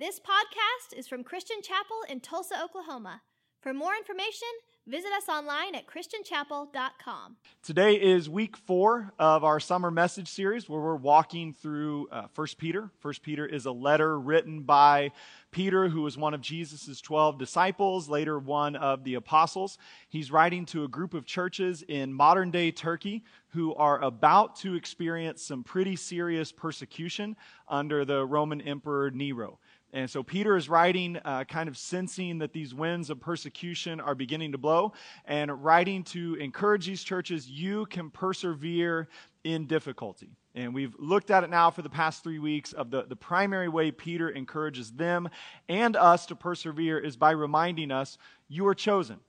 This podcast is from Christian Chapel in Tulsa, Oklahoma. For more information, visit us online at christianchapel.com. Today is week four of our summer message series where we're walking through uh, 1 Peter. 1 Peter is a letter written by Peter, who was one of Jesus' 12 disciples, later one of the apostles. He's writing to a group of churches in modern day Turkey who are about to experience some pretty serious persecution under the Roman Emperor Nero. And so Peter is writing, uh, kind of sensing that these winds of persecution are beginning to blow, and writing to encourage these churches you can persevere in difficulty. And we've looked at it now for the past three weeks of the, the primary way Peter encourages them and us to persevere is by reminding us you are chosen.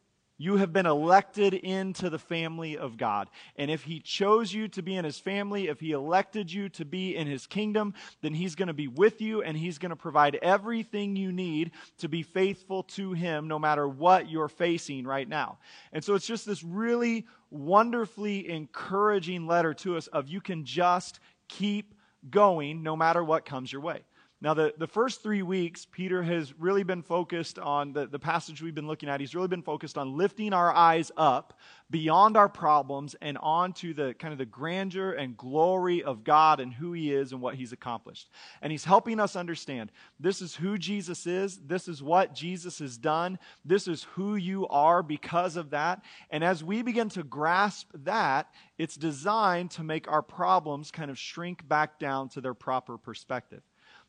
You have been elected into the family of God. And if He chose you to be in His family, if He elected you to be in His kingdom, then He's going to be with you and He's going to provide everything you need to be faithful to Him no matter what you're facing right now. And so it's just this really wonderfully encouraging letter to us of you can just keep going no matter what comes your way. Now, the, the first three weeks, Peter has really been focused on the, the passage we've been looking at. He's really been focused on lifting our eyes up beyond our problems and onto the kind of the grandeur and glory of God and who He is and what He's accomplished. And He's helping us understand this is who Jesus is, this is what Jesus has done, this is who you are because of that. And as we begin to grasp that, it's designed to make our problems kind of shrink back down to their proper perspective.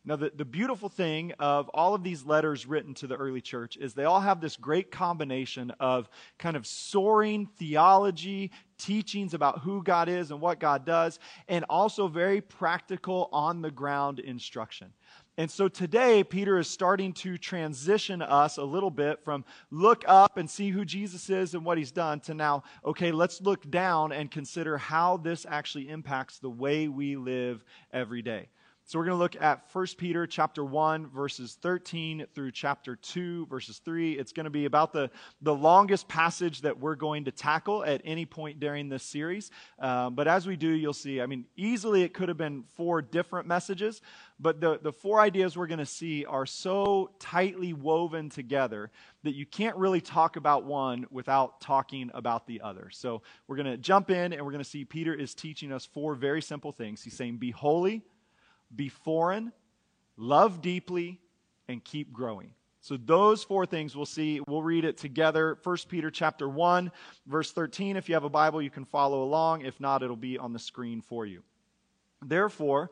Now, the, the beautiful thing of all of these letters written to the early church is they all have this great combination of kind of soaring theology, teachings about who God is and what God does, and also very practical, on the ground instruction. And so today, Peter is starting to transition us a little bit from look up and see who Jesus is and what he's done to now, okay, let's look down and consider how this actually impacts the way we live every day. So we're going to look at 1 Peter chapter 1 verses 13 through chapter 2 verses 3. It's going to be about the, the longest passage that we're going to tackle at any point during this series. Um, but as we do, you'll see, I mean, easily it could have been four different messages, but the, the four ideas we're going to see are so tightly woven together that you can't really talk about one without talking about the other. So we're going to jump in and we're going to see Peter is teaching us four very simple things. He's saying, be holy be foreign, love deeply, and keep growing. So those four things we'll see. We'll read it together. 1 Peter chapter 1, verse 13. If you have a Bible, you can follow along. If not, it'll be on the screen for you. Therefore,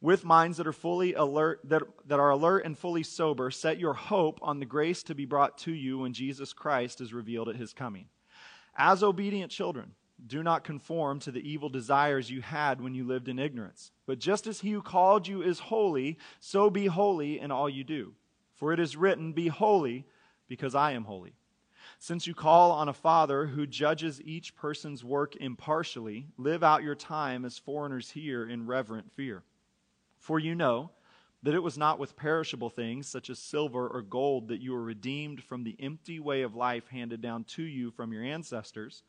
with minds that are fully alert that, that are alert and fully sober, set your hope on the grace to be brought to you when Jesus Christ is revealed at his coming. As obedient children, do not conform to the evil desires you had when you lived in ignorance. But just as he who called you is holy, so be holy in all you do. For it is written, Be holy, because I am holy. Since you call on a Father who judges each person's work impartially, live out your time as foreigners here in reverent fear. For you know that it was not with perishable things, such as silver or gold, that you were redeemed from the empty way of life handed down to you from your ancestors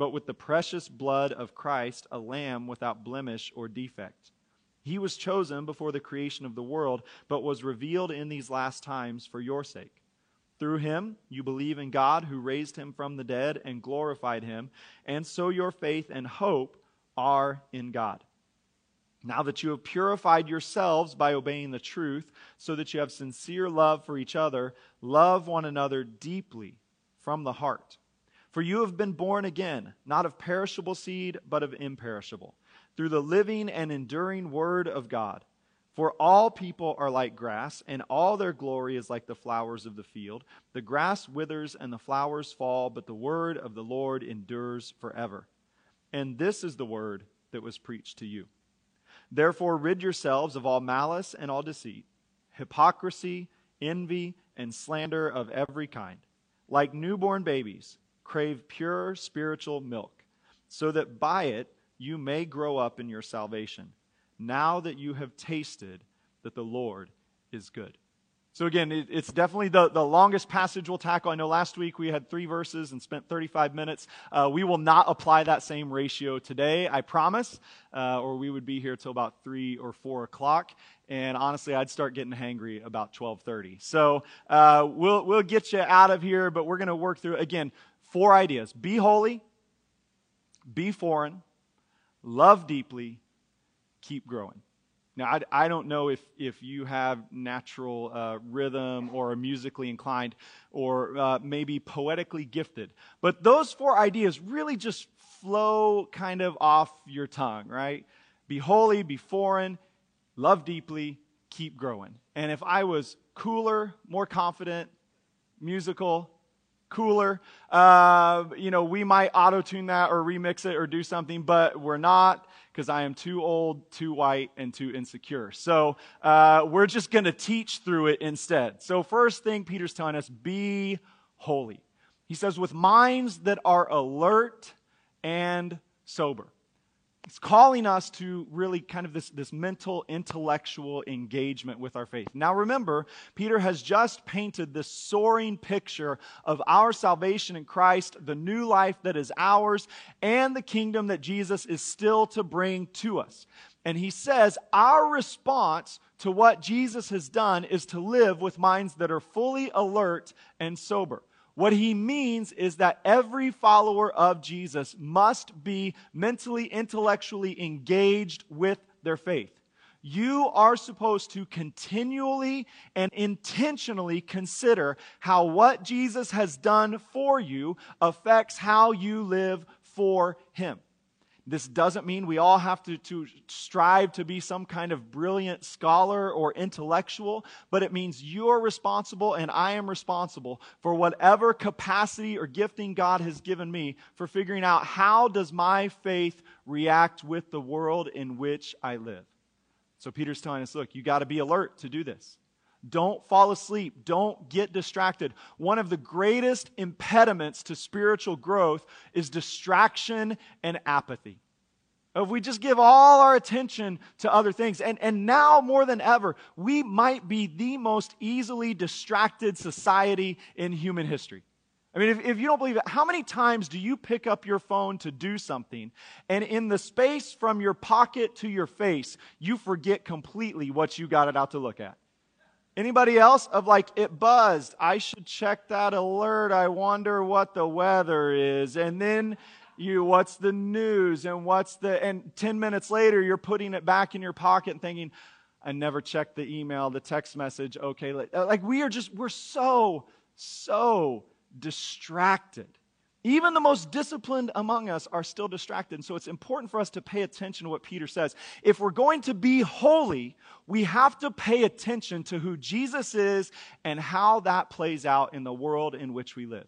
but with the precious blood of Christ, a lamb without blemish or defect. He was chosen before the creation of the world, but was revealed in these last times for your sake. Through him, you believe in God who raised him from the dead and glorified him, and so your faith and hope are in God. Now that you have purified yourselves by obeying the truth, so that you have sincere love for each other, love one another deeply from the heart. For you have been born again, not of perishable seed, but of imperishable, through the living and enduring word of God. For all people are like grass, and all their glory is like the flowers of the field. The grass withers and the flowers fall, but the word of the Lord endures forever. And this is the word that was preached to you. Therefore, rid yourselves of all malice and all deceit, hypocrisy, envy, and slander of every kind. Like newborn babies, crave pure spiritual milk, so that by it you may grow up in your salvation, now that you have tasted that the Lord is good. So again, it, it's definitely the, the longest passage we'll tackle. I know last week we had three verses and spent 35 minutes. Uh, we will not apply that same ratio today, I promise, uh, or we would be here till about three or four o'clock. And honestly, I'd start getting hangry about 12:30. So uh, we'll we'll get you out of here, but we're going to work through again four ideas: be holy, be foreign, love deeply, keep growing. Now, I, I don't know if, if you have natural uh, rhythm or are musically inclined or uh, maybe poetically gifted, but those four ideas really just flow kind of off your tongue, right? Be holy, be foreign, love deeply, keep growing. And if I was cooler, more confident, musical, cooler, uh, you know, we might auto tune that or remix it or do something, but we're not because I am too old, too white, and too insecure. So uh, we're just going to teach through it instead. So, first thing Peter's telling us be holy. He says, with minds that are alert and sober. It's calling us to really kind of this, this mental, intellectual engagement with our faith. Now, remember, Peter has just painted this soaring picture of our salvation in Christ, the new life that is ours, and the kingdom that Jesus is still to bring to us. And he says our response to what Jesus has done is to live with minds that are fully alert and sober. What he means is that every follower of Jesus must be mentally, intellectually engaged with their faith. You are supposed to continually and intentionally consider how what Jesus has done for you affects how you live for him. This doesn't mean we all have to, to strive to be some kind of brilliant scholar or intellectual, but it means you're responsible and I am responsible for whatever capacity or gifting God has given me for figuring out how does my faith react with the world in which I live. So Peter's telling us, look, you got to be alert to do this. Don't fall asleep. Don't get distracted. One of the greatest impediments to spiritual growth is distraction and apathy. If we just give all our attention to other things, and, and now more than ever, we might be the most easily distracted society in human history. I mean, if, if you don't believe it, how many times do you pick up your phone to do something, and in the space from your pocket to your face, you forget completely what you got it out to look at? Anybody else of like, it buzzed. I should check that alert. I wonder what the weather is. And then you, what's the news and what's the, and 10 minutes later, you're putting it back in your pocket and thinking, I never checked the email, the text message. Okay. Like we are just, we're so, so distracted. Even the most disciplined among us are still distracted. And so it's important for us to pay attention to what Peter says. If we're going to be holy, we have to pay attention to who Jesus is and how that plays out in the world in which we live.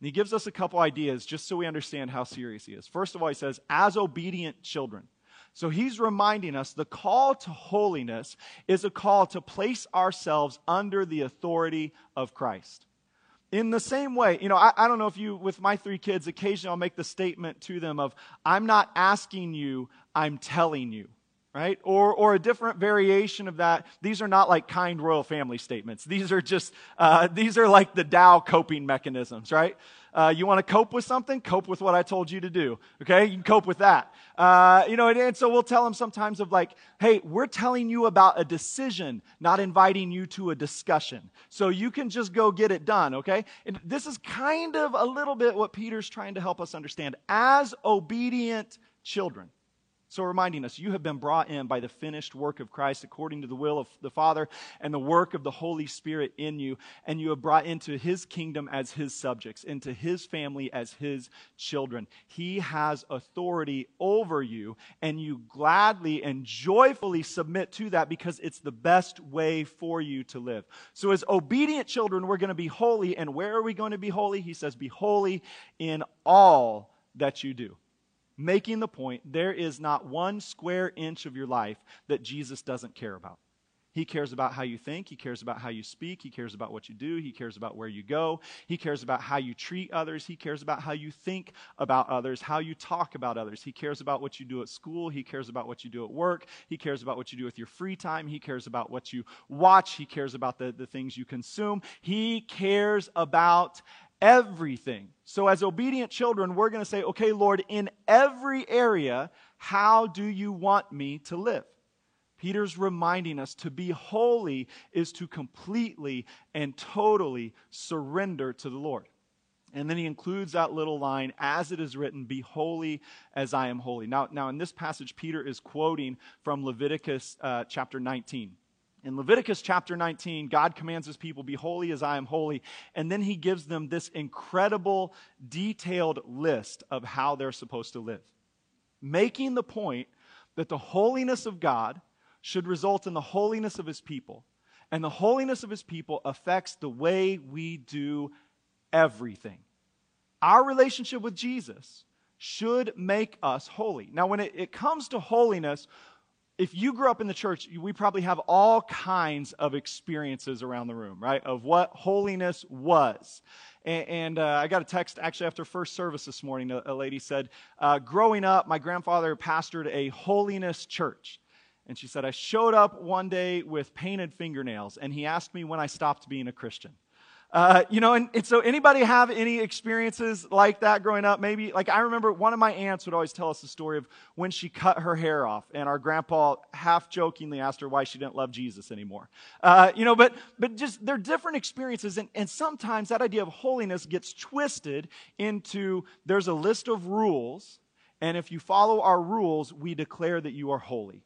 And he gives us a couple ideas just so we understand how serious he is. First of all, he says, as obedient children. So he's reminding us the call to holiness is a call to place ourselves under the authority of Christ. In the same way, you know, I, I, don't know if you, with my three kids, occasionally I'll make the statement to them of, I'm not asking you, I'm telling you, right? Or, or a different variation of that. These are not like kind royal family statements. These are just, uh, these are like the Tao coping mechanisms, right? Uh, you want to cope with something? Cope with what I told you to do. Okay? You can cope with that. Uh, you know, and, and, so we'll tell them sometimes of like, hey, we're telling you about a decision, not inviting you to a discussion. So you can just go get it done. Okay? And this is kind of a little bit what Peter's trying to help us understand. As obedient children, so, reminding us, you have been brought in by the finished work of Christ according to the will of the Father and the work of the Holy Spirit in you, and you have brought into his kingdom as his subjects, into his family as his children. He has authority over you, and you gladly and joyfully submit to that because it's the best way for you to live. So, as obedient children, we're going to be holy, and where are we going to be holy? He says, Be holy in all that you do making the point there is not one square inch of your life that Jesus doesn't care about. He cares about how you think. He cares about how you speak. He cares about what you do. He cares about where you go. He cares about how you treat others. He cares about how you think about others, how you talk about others. He cares about what you do at school. He cares about what you do at work. He cares about what you do with your free time. He cares about what you watch. He cares about the, the things you consume. He cares about everything. So, as obedient children, we're going to say, okay, Lord, in every area, how do you want me to live? Peter's reminding us to be holy is to completely and totally surrender to the Lord. And then he includes that little line, as it is written, be holy as I am holy. Now, now in this passage, Peter is quoting from Leviticus uh, chapter 19. In Leviticus chapter 19, God commands his people, Be holy as I am holy. And then he gives them this incredible, detailed list of how they're supposed to live, making the point that the holiness of God should result in the holiness of his people. And the holiness of his people affects the way we do everything. Our relationship with Jesus should make us holy. Now, when it, it comes to holiness, if you grew up in the church, we probably have all kinds of experiences around the room, right? Of what holiness was. And, and uh, I got a text actually after first service this morning. A, a lady said, uh, Growing up, my grandfather pastored a holiness church. And she said, I showed up one day with painted fingernails, and he asked me when I stopped being a Christian. Uh, you know, and, and, so anybody have any experiences like that growing up? Maybe, like I remember one of my aunts would always tell us the story of when she cut her hair off, and our grandpa half jokingly asked her why she didn't love Jesus anymore. Uh, you know, but but just they're different experiences, and, and sometimes that idea of holiness gets twisted into there's a list of rules, and if you follow our rules, we declare that you are holy.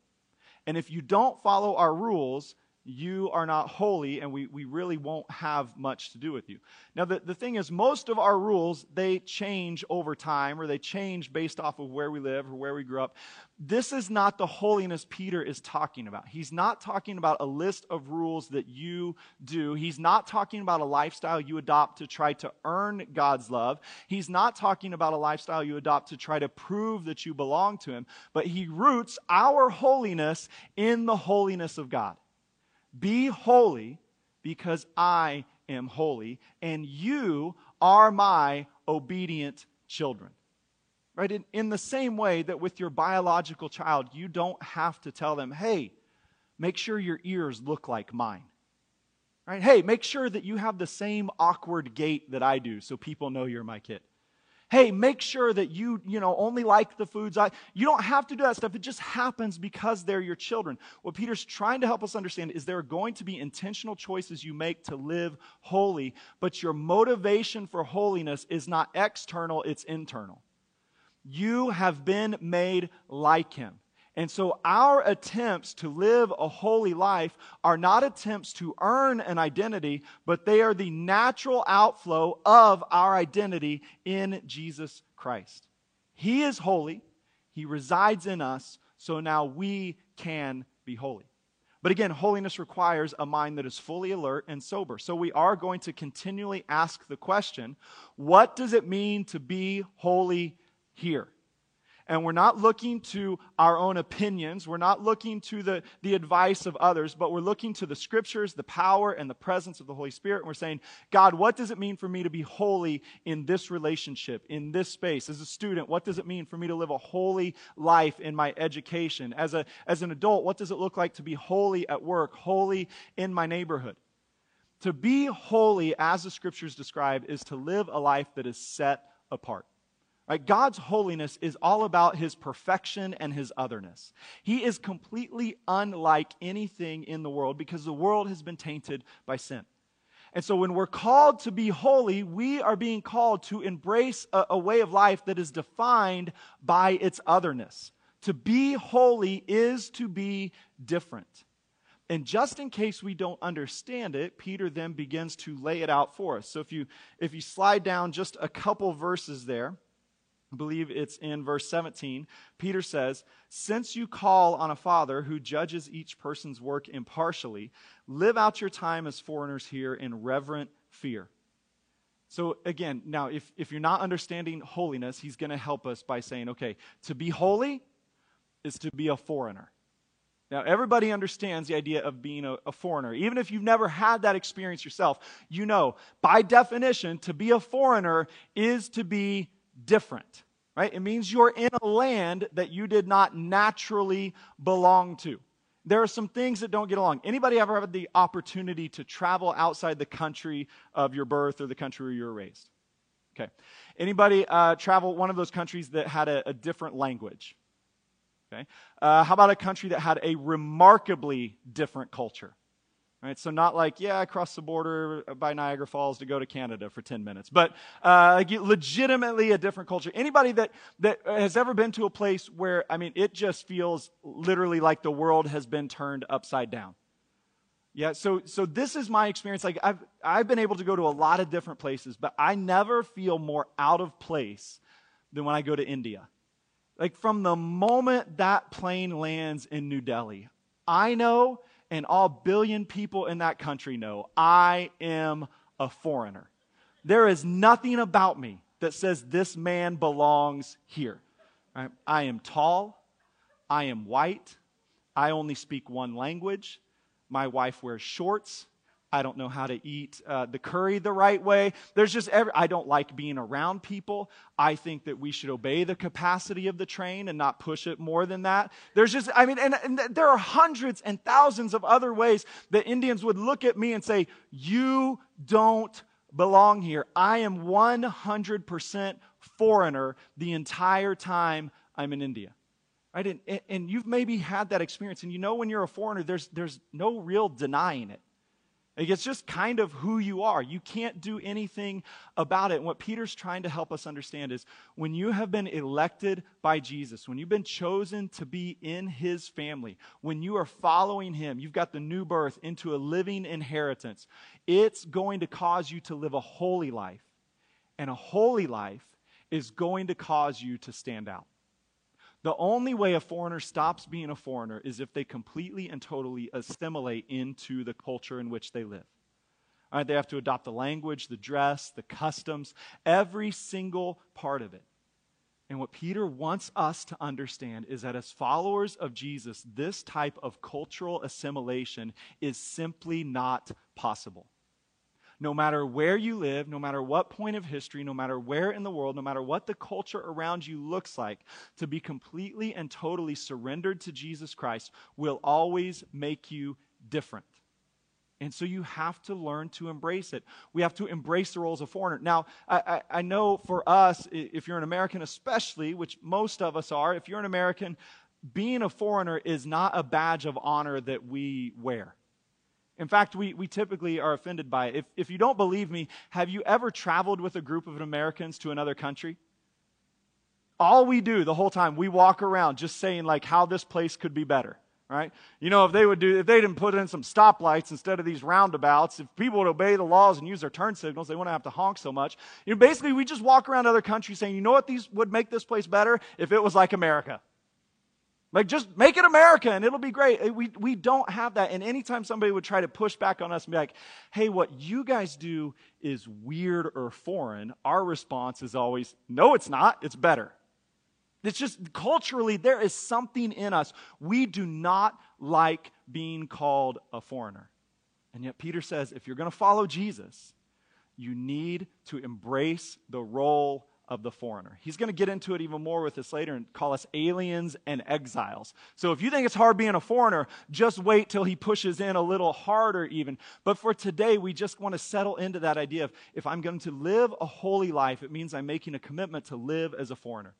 And if you don't follow our rules, you are not holy and we, we really won't have much to do with you. Now, the, the thing is, most of our rules, they change over time or they change based off of where we live or where we grew up. This is not the holiness Peter is talking about. He's not talking about a list of rules that you do. He's not talking about a lifestyle you adopt to try to earn God's love. He's not talking about a lifestyle you adopt to try to prove that you belong to Him. But he roots our holiness in the holiness of God. Be holy because I am holy, and you are my obedient children. Right? In, in the same way that with your biological child, you don't have to tell them, hey, make sure your ears look like mine. Right? Hey, make sure that you have the same awkward gait that I do so people know you're my kid hey, make sure that you, you know, only like the foods I, you don't have to do that stuff. It just happens because they're your children. What Peter's trying to help us understand is there are going to be intentional choices you make to live holy, but your motivation for holiness is not external, it's internal. You have been made like him. And so our attempts to live a holy life are not attempts to earn an identity, but they are the natural outflow of our identity in Jesus Christ. He is holy, He resides in us, so now we can be holy. But again, holiness requires a mind that is fully alert and sober. So we are going to continually ask the question what does it mean to be holy here? And we're not looking to our own opinions. We're not looking to the, the advice of others, but we're looking to the scriptures, the power, and the presence of the Holy Spirit. And we're saying, God, what does it mean for me to be holy in this relationship, in this space? As a student, what does it mean for me to live a holy life in my education? As, a, as an adult, what does it look like to be holy at work, holy in my neighborhood? To be holy, as the scriptures describe, is to live a life that is set apart. Right? God's holiness is all about his perfection and his otherness. He is completely unlike anything in the world because the world has been tainted by sin. And so when we're called to be holy, we are being called to embrace a, a way of life that is defined by its otherness. To be holy is to be different. And just in case we don't understand it, Peter then begins to lay it out for us. So if you if you slide down just a couple verses there, I believe it's in verse 17. Peter says, Since you call on a father who judges each person's work impartially, live out your time as foreigners here in reverent fear. So, again, now, if, if you're not understanding holiness, he's going to help us by saying, okay, to be holy is to be a foreigner. Now, everybody understands the idea of being a, a, foreigner. Even if you've never had that experience yourself, you know, by definition, to be a foreigner is to be different, right? It means you're in a land that you did not naturally belong to. There are some things that don't get along. Anybody ever had the opportunity to travel outside the country of your birth or the country where you were raised? Okay. Anybody uh, travel one of those countries that had a, a different language? Okay. Uh, how about a country that had a remarkably different culture? Right, so not like, yeah, I crossed the border by Niagara Falls to go to Canada for 10 minutes, but uh, legitimately a different culture. Anybody that, that has ever been to a place where, I mean, it just feels literally like the world has been turned upside down. Yeah, so, so this is my experience. Like, I've, I've been able to go to a lot of different places, but I never feel more out of place than when I go to India. Like, from the moment that plane lands in New Delhi, I know and all billion people in that country know I am a foreigner. There is nothing about me that says this man belongs here. I am tall. I am white. I only speak one language. My wife wears shorts. I don't know how to eat uh, the curry the right way. There's just every, I don't like being around people. I think that we should obey the capacity of the train and not push it more than that. There's just, I mean, and, and there are hundreds and thousands of other ways that Indians would look at me and say, You don't belong here. I am 100% foreigner the entire time I'm in India. Right? And, and you've maybe had that experience, and you know when you're a foreigner, there's, there's no real denying it. It's just kind of who you are. You can't do anything about it. And what Peter's trying to help us understand is when you have been elected by Jesus, when you've been chosen to be in his family, when you are following him, you've got the new birth into a living inheritance, it's going to cause you to live a holy life. And a holy life is going to cause you to stand out. The only way a foreigner stops being a foreigner is if they completely and totally assimilate into the culture in which they live. All right, they have to adopt the language, the dress, the customs, every single part of it. And what Peter wants us to understand is that as followers of Jesus, this type of cultural assimilation is simply not possible no matter where you live, no matter what point of history, no matter where in the world, no matter what the culture around you looks like, to be completely and totally surrendered to Jesus Christ will always make you different. And so you have to learn to embrace it. We have to embrace the roles of foreigner. Now, I, I, I, know for us, if you're an American especially, which most of us are, if you're an American, being a foreigner is not a badge of honor that we wear. In fact, we, we typically are offended by it. If, if you don't believe me, have you ever traveled with a group of Americans to another country? All we do the whole time, we walk around just saying like how this place could be better, right? You know, if they would do, if they didn't put in some stoplights instead of these roundabouts, if people would obey the laws and use their turn signals, they wouldn't have to honk so much. You know, basically we just walk around other countries saying, you know what these would make this place better if it was like America. Like, just make it America and it'll be great. Eh, we, we don't have that. And anytime somebody would try to push back on us and be like, hey, what you guys do is weird or foreign, our response is always, no, it's not. It's better. It's just culturally, there is something in us. We do not like being called a foreigner. And yet, Peter says, if you're going to follow Jesus, you need to embrace the role of the foreigner. He's going to get into it even more with this later and call us aliens and exiles. So if you think it's hard being a foreigner, just wait till he pushes in a little harder, even. But for today, we just want to settle into that idea of if I'm going to live a holy life, it means I'm making a commitment to live as a foreigner.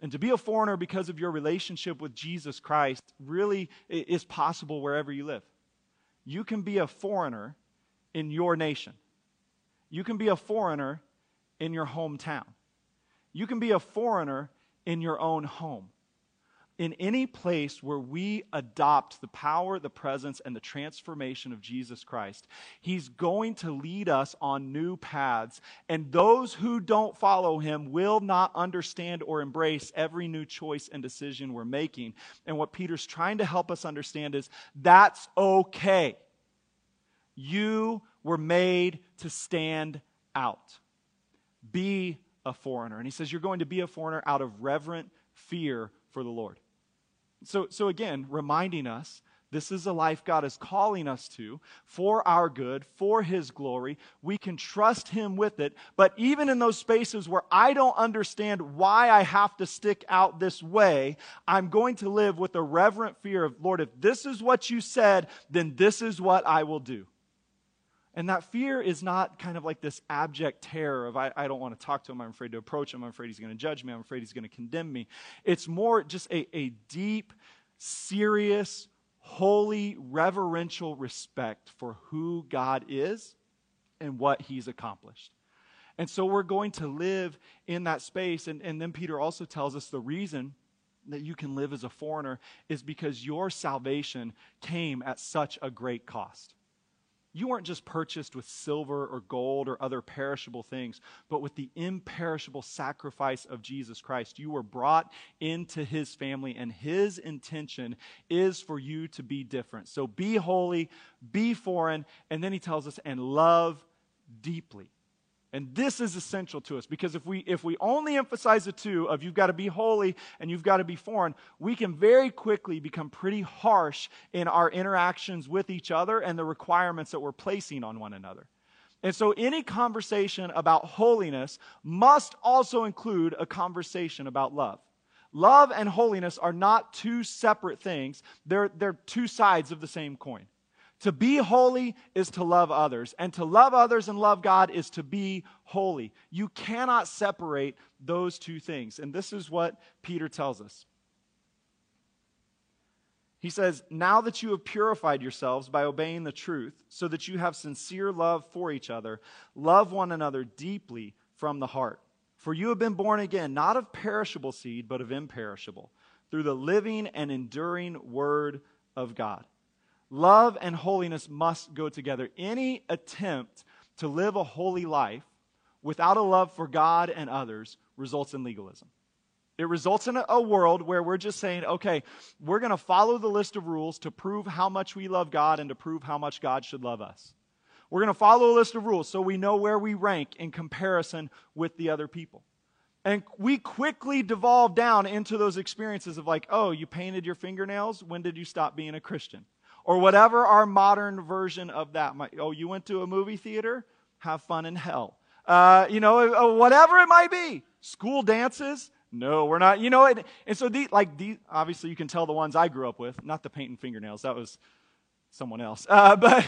And to be a foreigner because of your relationship with Jesus Christ really is possible wherever you live. You can be a foreigner in your nation. You can be a foreigner in your hometown. You can be a foreigner in your own home. In any place where we adopt the power, the presence, and the transformation of Jesus Christ, He's going to lead us on new paths. And those who don't follow Him will not understand or embrace every new choice and decision we're making. And what Peter's trying to help us understand is that's okay. You were made to stand out be a foreigner. And he says, You're going to be a foreigner out of reverent fear for the Lord. So, so again, reminding us this is a life God is calling us to for our good, for His glory. We can trust Him with it. But even in those spaces where I don't understand why I have to stick out this way, I'm going to live with a reverent fear of, Lord, if this is what you said, then this is what I will do. And that fear is not kind of like this abject terror of, I, I don't want to talk to him. I'm afraid to approach him. I'm afraid he's going to judge me. I'm afraid he's going to condemn me. It's more just a, a deep, serious, holy, reverential respect for who God is and what he's accomplished. And so we're going to live in that space. And, and then Peter also tells us the reason that you can live as a foreigner is because your salvation came at such a great cost you weren't just purchased with silver or gold or other perishable things, but with the imperishable sacrifice of Jesus Christ. You were brought into his family, and his intention is for you to be different. So be holy, be foreign, and then he tells us, and love deeply. And this is essential to us because if we, if we only emphasize the two of you've got to be holy and you've got to be foreign, we can very quickly become pretty harsh in our interactions with each other and the requirements that we're placing on one another. And so any conversation about holiness must also include a conversation about love. Love and holiness are not two separate things, they're, they're two sides of the same coin. To be holy is to love others, and to love others and love God is to be holy. You cannot separate those two things. And this is what Peter tells us. He says, Now that you have purified yourselves by obeying the truth, so that you have sincere love for each other, love one another deeply from the heart. For you have been born again, not of perishable seed, but of imperishable, through the living and enduring word of God. Love and holiness must go together. Any attempt to live a holy life without a love for God and others results in legalism. It results in a, world where we're just saying, okay, we're going to follow the list of rules to prove how much we love God and to prove how much God should love us. We're going to follow a list of rules so we know where we rank in comparison with the other people. And we quickly devolve down into those experiences of like, oh, you painted your fingernails? When did you stop being a Christian? Or whatever our modern version of that might. Oh, you went to a movie theater? Have fun in hell. Uh, you know, uh, whatever it might be. School dances? No, we're not. You know, and, and so these, like these, obviously you can tell the ones I grew up with, not the painting fingernails. That was someone else. Uh, but,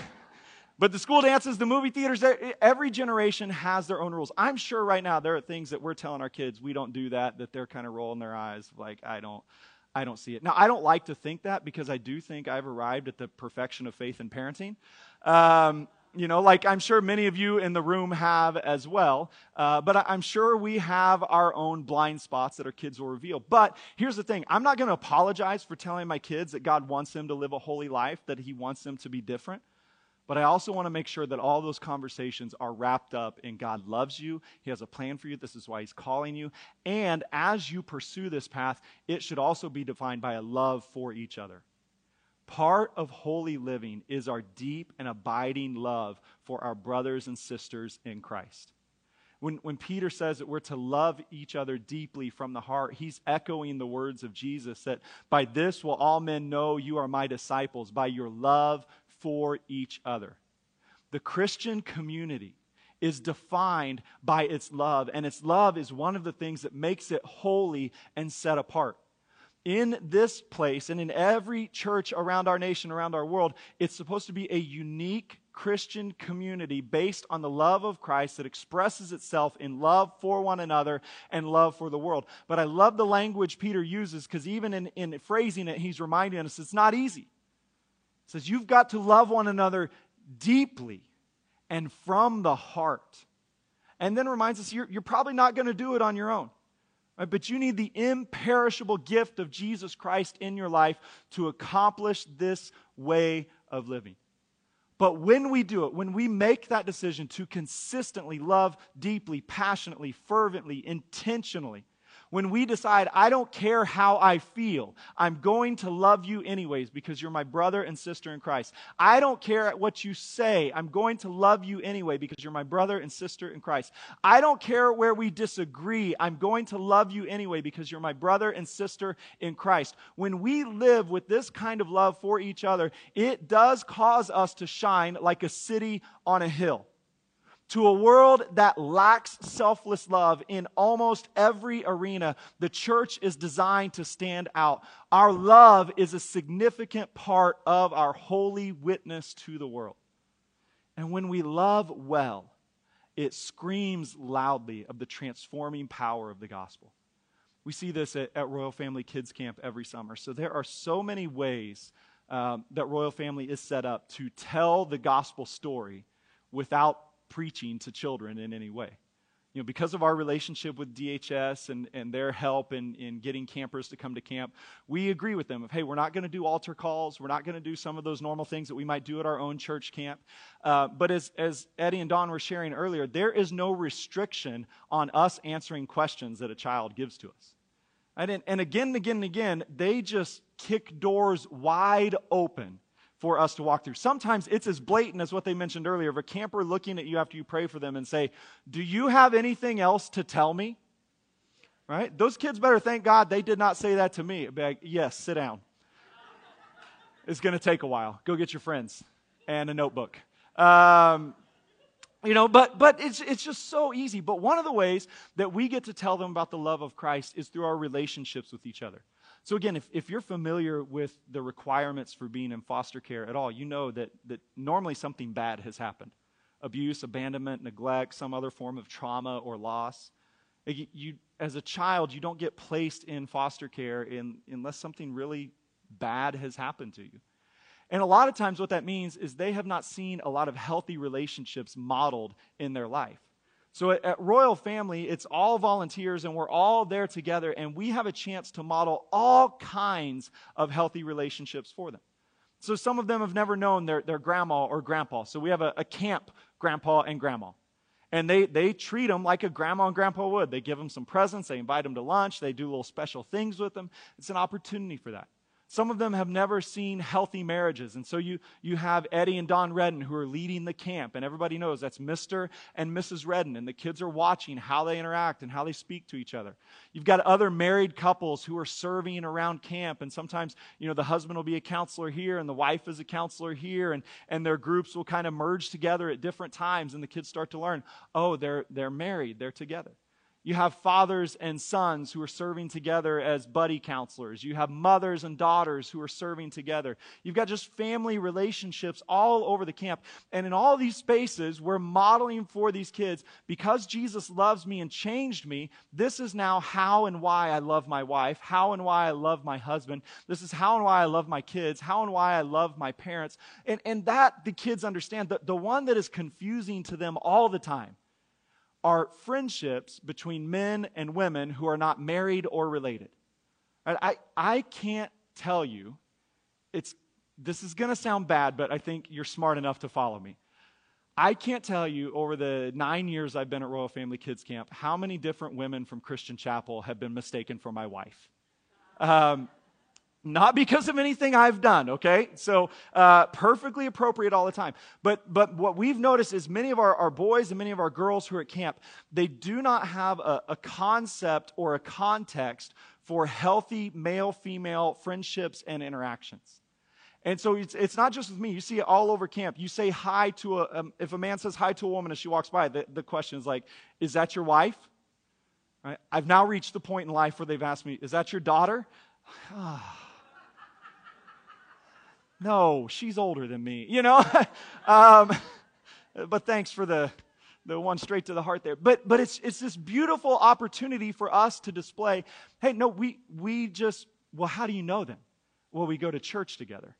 but the school dances, the movie theaters, every generation has their own rules. I'm sure right now there are things that we're telling our kids we don't do that, that they're kind of rolling their eyes like, I don't, I don't see it. Now, I don't like to think that because I do think I've arrived at the perfection of faith in parenting. Um, you know, like I'm sure many of you in the room have as well. Uh, but I'm sure we have our own blind spots that our kids will reveal. But here's the thing I'm not going to apologize for telling my kids that God wants them to live a holy life, that He wants them to be different. But I also want to make sure that all those conversations are wrapped up in God loves you. He has a plan for you. This is why He's calling you. And as you pursue this path, it should also be defined by a love for each other. Part of holy living is our deep and abiding love for our brothers and sisters in Christ. When, when Peter says that we're to love each other deeply from the heart, he's echoing the words of Jesus that by this will all men know you are my disciples, by your love for each other. The Christian community is defined by its love, and its love is one of the things that makes it holy and set apart. In this place and in every church around our nation, around our world, it's supposed to be a unique Christian community based on the love of Christ that expresses itself in love for one another and love for the world. But I love the language Peter uses because even in, in phrasing it, he's reminding us it's not easy. Says you've got to love one another deeply and from the heart. And then reminds us you're, you're probably not going to do it on your own. Right? But you need the imperishable gift of Jesus Christ in your life to accomplish this way of living. But when we do it, when we make that decision to consistently love deeply, passionately, fervently, intentionally, When we decide, I don't care how I feel, I'm going to love you anyways because you're my brother and sister in Christ. I don't care what you say, I'm going to love you anyway because you're my brother and sister in Christ. I don't care where we disagree, I'm going to love you anyway because you're my brother and sister in Christ. When we live with this kind of love for each other, it does cause us to shine like a city on a hill to a world that lacks selfless love in almost every arena, the church is designed to stand out. Our love is a significant part of our holy witness to the world. And when we love well, it screams loudly of the transforming power of the gospel. We see this at, at Royal Family Kids Camp every summer. So there are so many ways um, that Royal Family is set up to tell the gospel story without preaching to children in any way. You know, because of our relationship with DHS and, and their help in, in getting campers to come to camp, we agree with them of, hey, we're not going to do altar calls. We're not going to do some of those normal things that we might do at our own church camp. Uh, but as, as Eddie and Dawn were sharing earlier, there is no restriction on us answering questions that a child gives to us. And, and again and again and again, they just kick doors wide open for us to walk through. Sometimes it's as blatant as what they mentioned earlier of a camper looking at you after you pray for them and say, Do you have anything else to tell me? Right? Those kids better thank God they did not say that to me. Be like, yes, sit down. it's going to take a while. Go get your friends and a notebook. Um, you know, but but it's it's just so easy. But one of the ways that we get to tell them about the love of Christ is through our relationships with each other. So, again, if, if you're familiar with the requirements for being in foster care at all, you know that, that normally something bad has happened abuse, abandonment, neglect, some other form of trauma or loss. You, as a child, you don't get placed in foster care in, unless something really bad has happened to you. And a lot of times, what that means is they have not seen a lot of healthy relationships modeled in their life. So at, at, Royal Family, it's all volunteers and we're all there together and we have a chance to model all kinds of healthy relationships for them. So some of them have never known their, their grandma or grandpa. So we have a, a camp grandpa and grandma. And they, they treat them like a grandma and grandpa would. They give them some presents, they invite them to lunch, they do little special things with them. It's an opportunity for that. Some of them have never seen healthy marriages. And so you, you have Eddie and Dawn Redden who are leading the camp. And everybody knows that's Mr. and Mrs. Redden. And the kids are watching how they interact and how they speak to each other. You've got other married couples who are serving around camp. And sometimes, you know, the husband will be a counselor here and the wife is a counselor here. And, and their groups will kind of merge together at different times. And the kids start to learn, oh, they're, they're married, they're together. You have fathers and sons who are serving together as buddy counselors. You have mothers and daughters who are serving together. You've got just family relationships all over the camp. And in all these spaces, we're modeling for these kids because Jesus loves me and changed me. This is now how and why I love my wife, how and why I love my husband. This is how and why I love my kids, how and why I love my parents. And, and that the kids understand. The, the one that is confusing to them all the time are friendships between men and women who are not married or related. I, I can't tell you, it's, this is going to sound bad, but I think you're smart enough to follow me. I can't tell you over the nine years I've been at Royal Family Kids Camp how many different women from Christian Chapel have been mistaken for my wife. Um, not because of anything I've done, okay? So, uh, perfectly appropriate all the time. But, but what we've noticed is many of our, our boys and many of our girls who are at camp, they do not have a, a concept or a context for healthy male female friendships and interactions. And so it's, it's not just with me. You see it all over camp. You say hi to a, um, if a man says hi to a woman as she walks by, the, the question is like, is that your wife? Right? I've now reached the point in life where they've asked me, is that your daughter? No, she's older than me, you know? um, but thanks for the, the one straight to the heart there. But, but it's, it's this beautiful opportunity for us to display hey, no, we, we just, well, how do you know them? Well, we go to church together.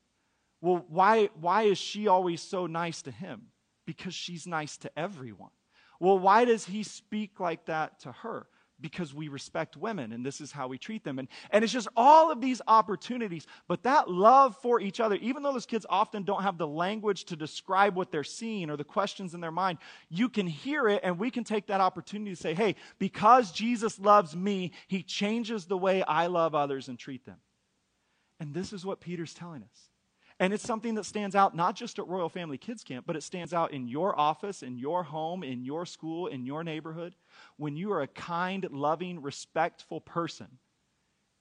Well, why, why is she always so nice to him? Because she's nice to everyone. Well, why does he speak like that to her? Because we respect women and this is how we treat them. And, and it's just all of these opportunities. But that love for each other, even though those kids often don't have the language to describe what they're seeing or the questions in their mind, you can hear it and we can take that opportunity to say, hey, because Jesus loves me, he changes the way I love others and treat them. And this is what Peter's telling us. And it's something that stands out not just at Royal Family Kids Camp, but it stands out in your office, in your home, in your school, in your neighborhood. When you are a kind, loving, respectful person,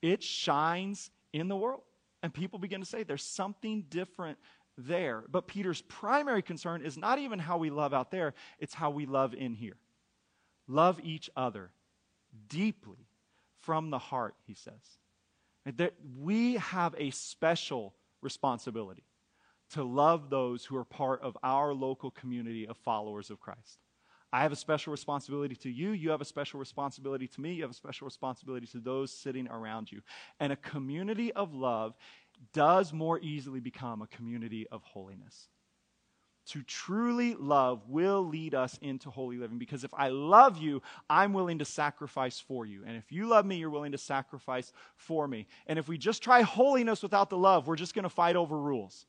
it shines in the world. And people begin to say there's something different there. But Peter's primary concern is not even how we love out there, it's how we love in here. Love each other deeply from the heart, he says. We have a special responsibility to love those who are part of our local community of followers of Christ. I have a special responsibility to you. You have a special responsibility to me. You have a special responsibility to those sitting around you. And a community of love does more easily become a community of holiness. To truly love will lead us into holy living because if I love you, I'm willing to sacrifice for you. And if you love me, you're willing to sacrifice for me. And if we just try holiness without the love, we're just going to fight over rules.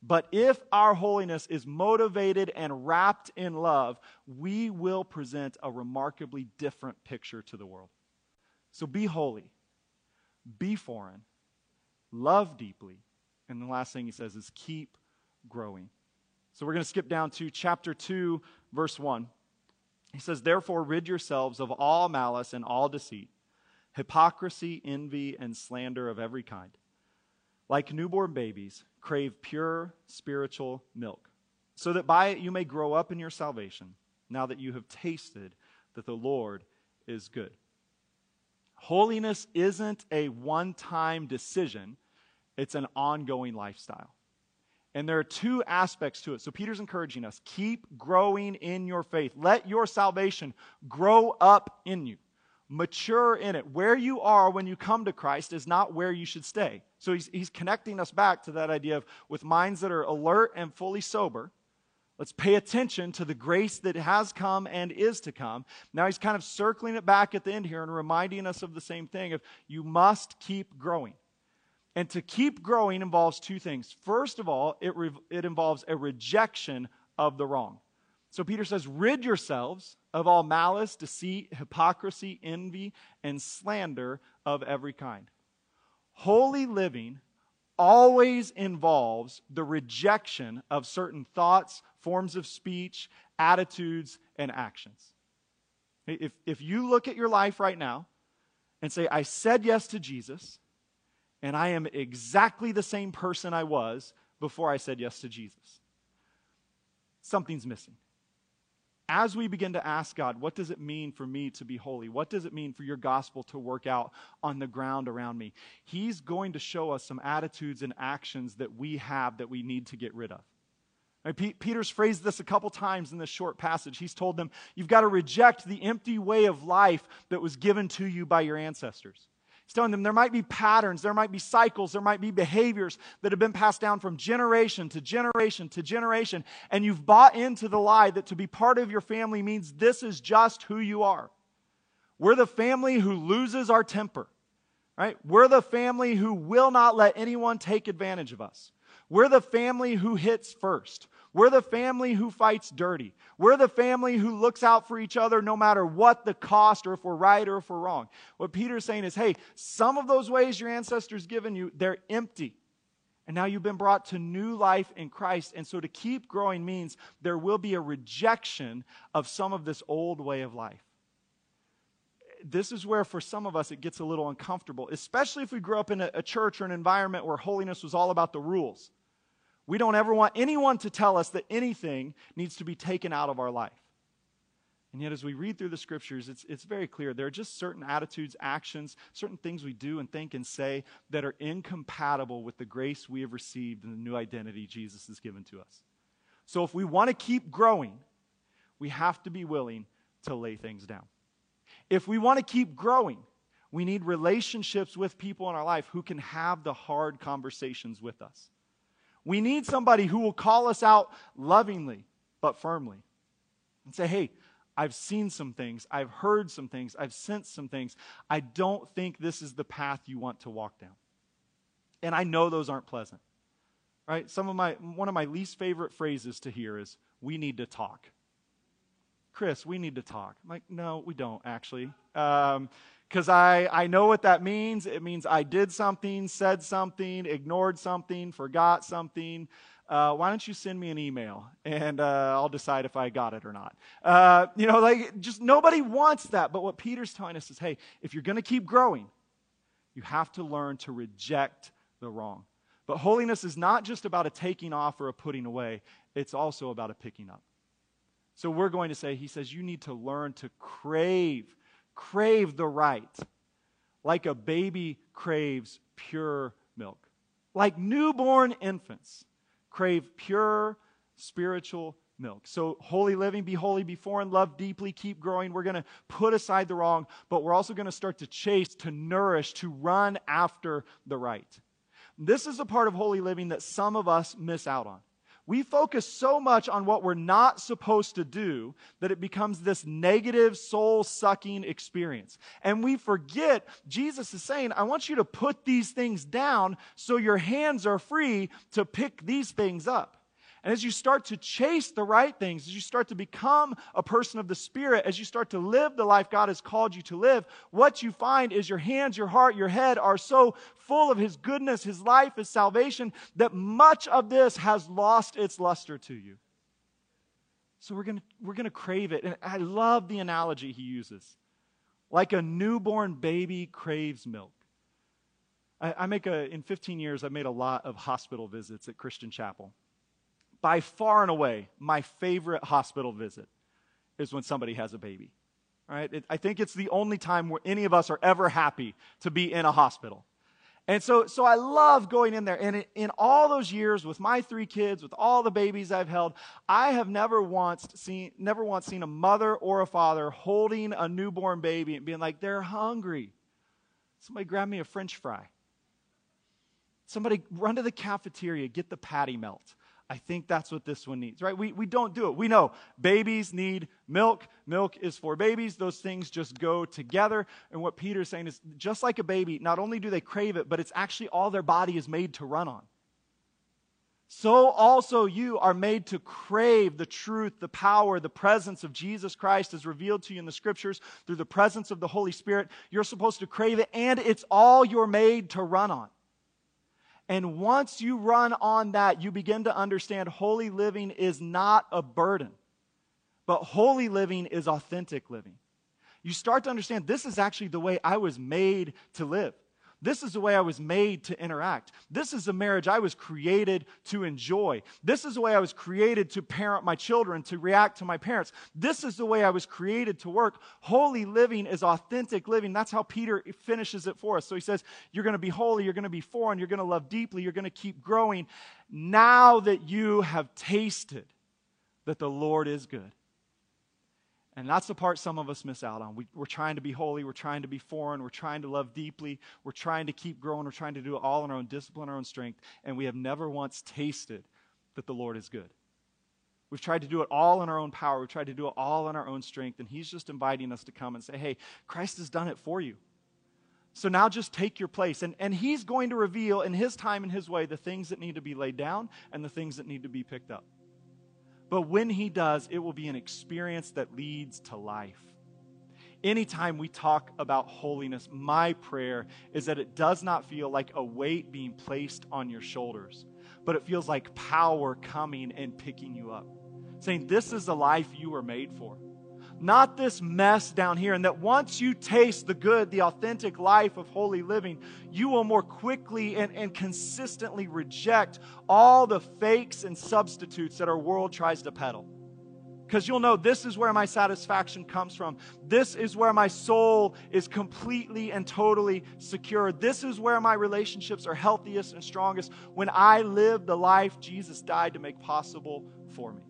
But if our holiness is motivated and wrapped in love, we will present a remarkably different picture to the world. So be holy, be foreign, love deeply. And the last thing he says is keep growing. So we're going to skip down to chapter 2, verse 1. He says, Therefore, rid yourselves of all malice and all deceit, hypocrisy, envy, and slander of every kind. Like newborn babies, crave pure spiritual milk, so that by it you may grow up in your salvation, now that you have tasted that the Lord is good. Holiness isn't a one time decision, it's an ongoing lifestyle. And there are two aspects to it. So Peter's encouraging us keep growing in your faith. Let your salvation grow up in you, mature in it. Where you are when you come to Christ is not where you should stay. So he's, he's connecting us back to that idea of with minds that are alert and fully sober. Let's pay attention to the grace that has come and is to come. Now he's kind of circling it back at the end here and reminding us of the same thing of you must keep growing. And to keep growing involves two things. First of all, it, re- it involves a rejection of the wrong. So Peter says, rid yourselves of all malice, deceit, hypocrisy, envy, and slander of every kind. Holy living always involves the rejection of certain thoughts, forms of speech, attitudes, and actions. If, if you look at your life right now and say, I said yes to Jesus, and I am exactly the same person I was before I said yes to Jesus. Something's missing. As we begin to ask God, what does it mean for me to be holy? What does it mean for your gospel to work out on the ground around me? He's going to show us some attitudes and actions that we have that we need to get rid of. Peter's phrased this a couple times in this short passage. He's told them, You've got to reject the empty way of life that was given to you by your ancestors. He's telling them there might be patterns, there might be cycles, there might be behaviors that have been passed down from generation to generation to generation, and you've bought into the lie that to be part of your family means this is just who you are. We're the family who loses our temper, right? We're the family who will not let anyone take advantage of us. We're the family who hits first. We're the family who fights dirty. We're the family who looks out for each other no matter what the cost or if we're right or if we're wrong. What Peter's saying is, hey, some of those ways your ancestors given you, they're empty. And now you've been brought to new life in Christ. And so to keep growing means there will be a rejection of some of this old way of life. This is where, for some of us, it gets a little uncomfortable, especially if we grew up in a, a church or an environment where holiness was all about the rules. We don't ever want anyone to tell us that anything needs to be taken out of our life. And yet, as we read through the scriptures, it's, it's very clear. There are just certain attitudes, actions, certain things we do and think and say that are incompatible with the grace we have received and the new identity Jesus has given to us. So, if we want to keep growing, we have to be willing to lay things down. If we want to keep growing, we need relationships with people in our life who can have the hard conversations with us. We need somebody who will call us out lovingly but firmly and say, hey, I've seen some things. I've heard some things. I've sensed some things. I don't think this is the path you want to walk down. And I know those aren't pleasant. Right? Some of my one of my least favorite phrases to hear is we need to talk. Chris, we need to talk. I'm like, no, we don't actually. Um, because I, I know what that means. It means I did something, said something, ignored something, forgot something. Uh, why don't you send me an email and uh, I'll decide if I got it or not? Uh, you know, like just nobody wants that. But what Peter's telling us is hey, if you're going to keep growing, you have to learn to reject the wrong. But holiness is not just about a taking off or a putting away, it's also about a picking up. So we're going to say, he says, you need to learn to crave crave the right, like a baby craves pure milk. Like newborn infants crave pure spiritual milk. So, holy living, be holy, before and love deeply, keep growing. We're going to put aside the wrong, but we're also going to start to chase, to nourish, to run after the right. This is a part of holy living that some of us miss out on. We focus so much on what we're not supposed to do that it becomes this negative, soul sucking experience. And we forget, Jesus is saying, I want you to put these things down so your hands are free to pick these things up. And as you start to chase the right things, as you start to become a person of the Spirit, as you start to live the life God has called you to live, what you find is your hands, your heart, your head are so full of His goodness, His life, His salvation, that much of this has lost its luster to you. So we're going we're going to crave it. And I love the analogy He uses. Like a newborn baby craves milk. I, I make a, in 15 years, I've made a lot of hospital visits at Christian Chapel by far and away, my favorite hospital visit is when somebody has a baby. Right? It, I think it's the only time where any of us are ever happy to be in a hospital. And so, so I love going in there. And in all those years with my three kids, with all the babies I've held, I have never once seen, never once seen a mother or a father holding a newborn baby and being like, they're hungry. Somebody grab me a French fry. Somebody run to the cafeteria, get the patty melt. I think that's what this one needs, right? We, we don't do it. We know babies need milk. Milk is for babies. Those things just go together. And what Peter's saying is just like a baby, not only do they crave it, but it's actually all their body is made to run on. So also you are made to crave the truth, the power, the presence of Jesus Christ as revealed to you in the scriptures through the presence of the Holy Spirit. You're supposed to crave it, and it's all you're made to run on. And once you run on that, you begin to understand holy living is not a burden, but holy living is authentic living. You start to understand this is actually the way I was made to live. This is the way I was made to interact. This is the marriage I was created to enjoy. This is the way I was created to parent my children, to react to my parents. This is the way I was created to work. Holy living is authentic living. That's how Peter finishes it for us. So he says, You're going to be holy, you're going to be foreign, you're going to love deeply, you're going to keep growing now that you have tasted that the Lord is good. And that's the part some of us miss out on. We, are trying to be holy. We're trying to be foreign. We're trying to love deeply. We're trying to keep growing. We're trying to do it all in our own discipline, our own strength. And we have never once tasted that the Lord is good. We've tried to do it all in our own power. We've tried to do it all in our own strength. And He's just inviting us to come and say, hey, Christ has done it for you. So now just take your place. And, and He's going to reveal in His time and His way the things that need to be laid down and the things that need to be picked up. But when He does, it will be an experience that leads to life. Anytime we talk about holiness, my prayer is that it does not feel like a weight being placed on your shoulders, but it feels like power coming and picking you up. Saying, This is the life you were made for not this mess down here. And that once you taste the good, the authentic life of holy living, you will more quickly and, and consistently reject all the fakes and substitutes that our world tries to peddle. Because you'll know this is where my satisfaction comes from. This is where my soul is completely and totally secure. This is where my relationships are healthiest and strongest when I live the life Jesus died to make possible for me.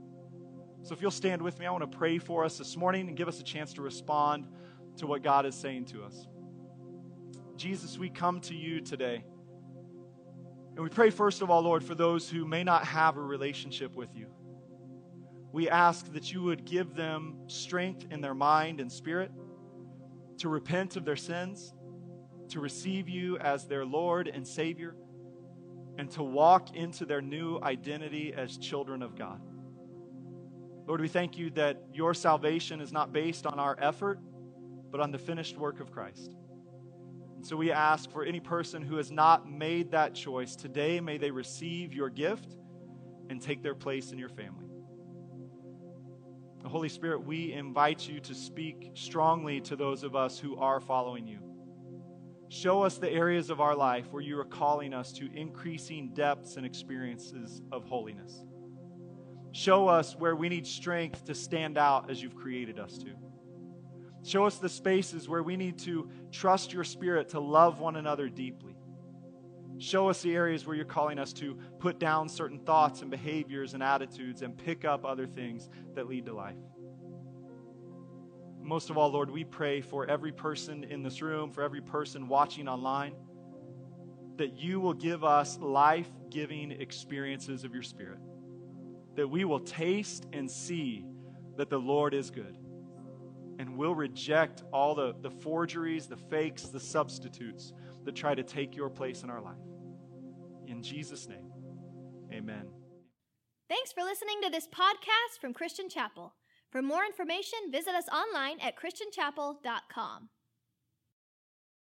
So if you'll stand with me, I want to pray for us this morning and give us a chance to respond to what God is saying to us. Jesus, we come to you today. And we pray, first of all, Lord, for those who may not have a relationship with you. We ask that you would give them strength in their mind and spirit to repent of their sins, to receive you as their Lord and Savior, and to walk into their new identity as children of God. Lord, we thank you that your salvation is not based on our effort, but on the finished work of Christ. And so we ask for any person who has not made that choice, today may they receive your gift and take their place in your family. The Holy Spirit, we invite you to speak strongly to those of us who are following you. Show us the areas of our life where you are calling us to increasing depths and experiences of holiness. Show us where we need strength to stand out as you've created us to. Show us the spaces where we need to trust your spirit to love one another deeply. Show us the areas where you're calling us to put down certain thoughts and behaviors and attitudes and pick up other things that lead to life. Most of all, Lord, we pray for every person in this room, for every person watching online, that you will give us life giving experiences of your Spirit. That we will taste and see that the Lord is good. And we'll reject all the, the forgeries, the fakes, the substitutes that try to take your place in our life. In Jesus' name, amen. Thanks for listening to this podcast from Christian Chapel. For more information, visit us online at christianchapel.com.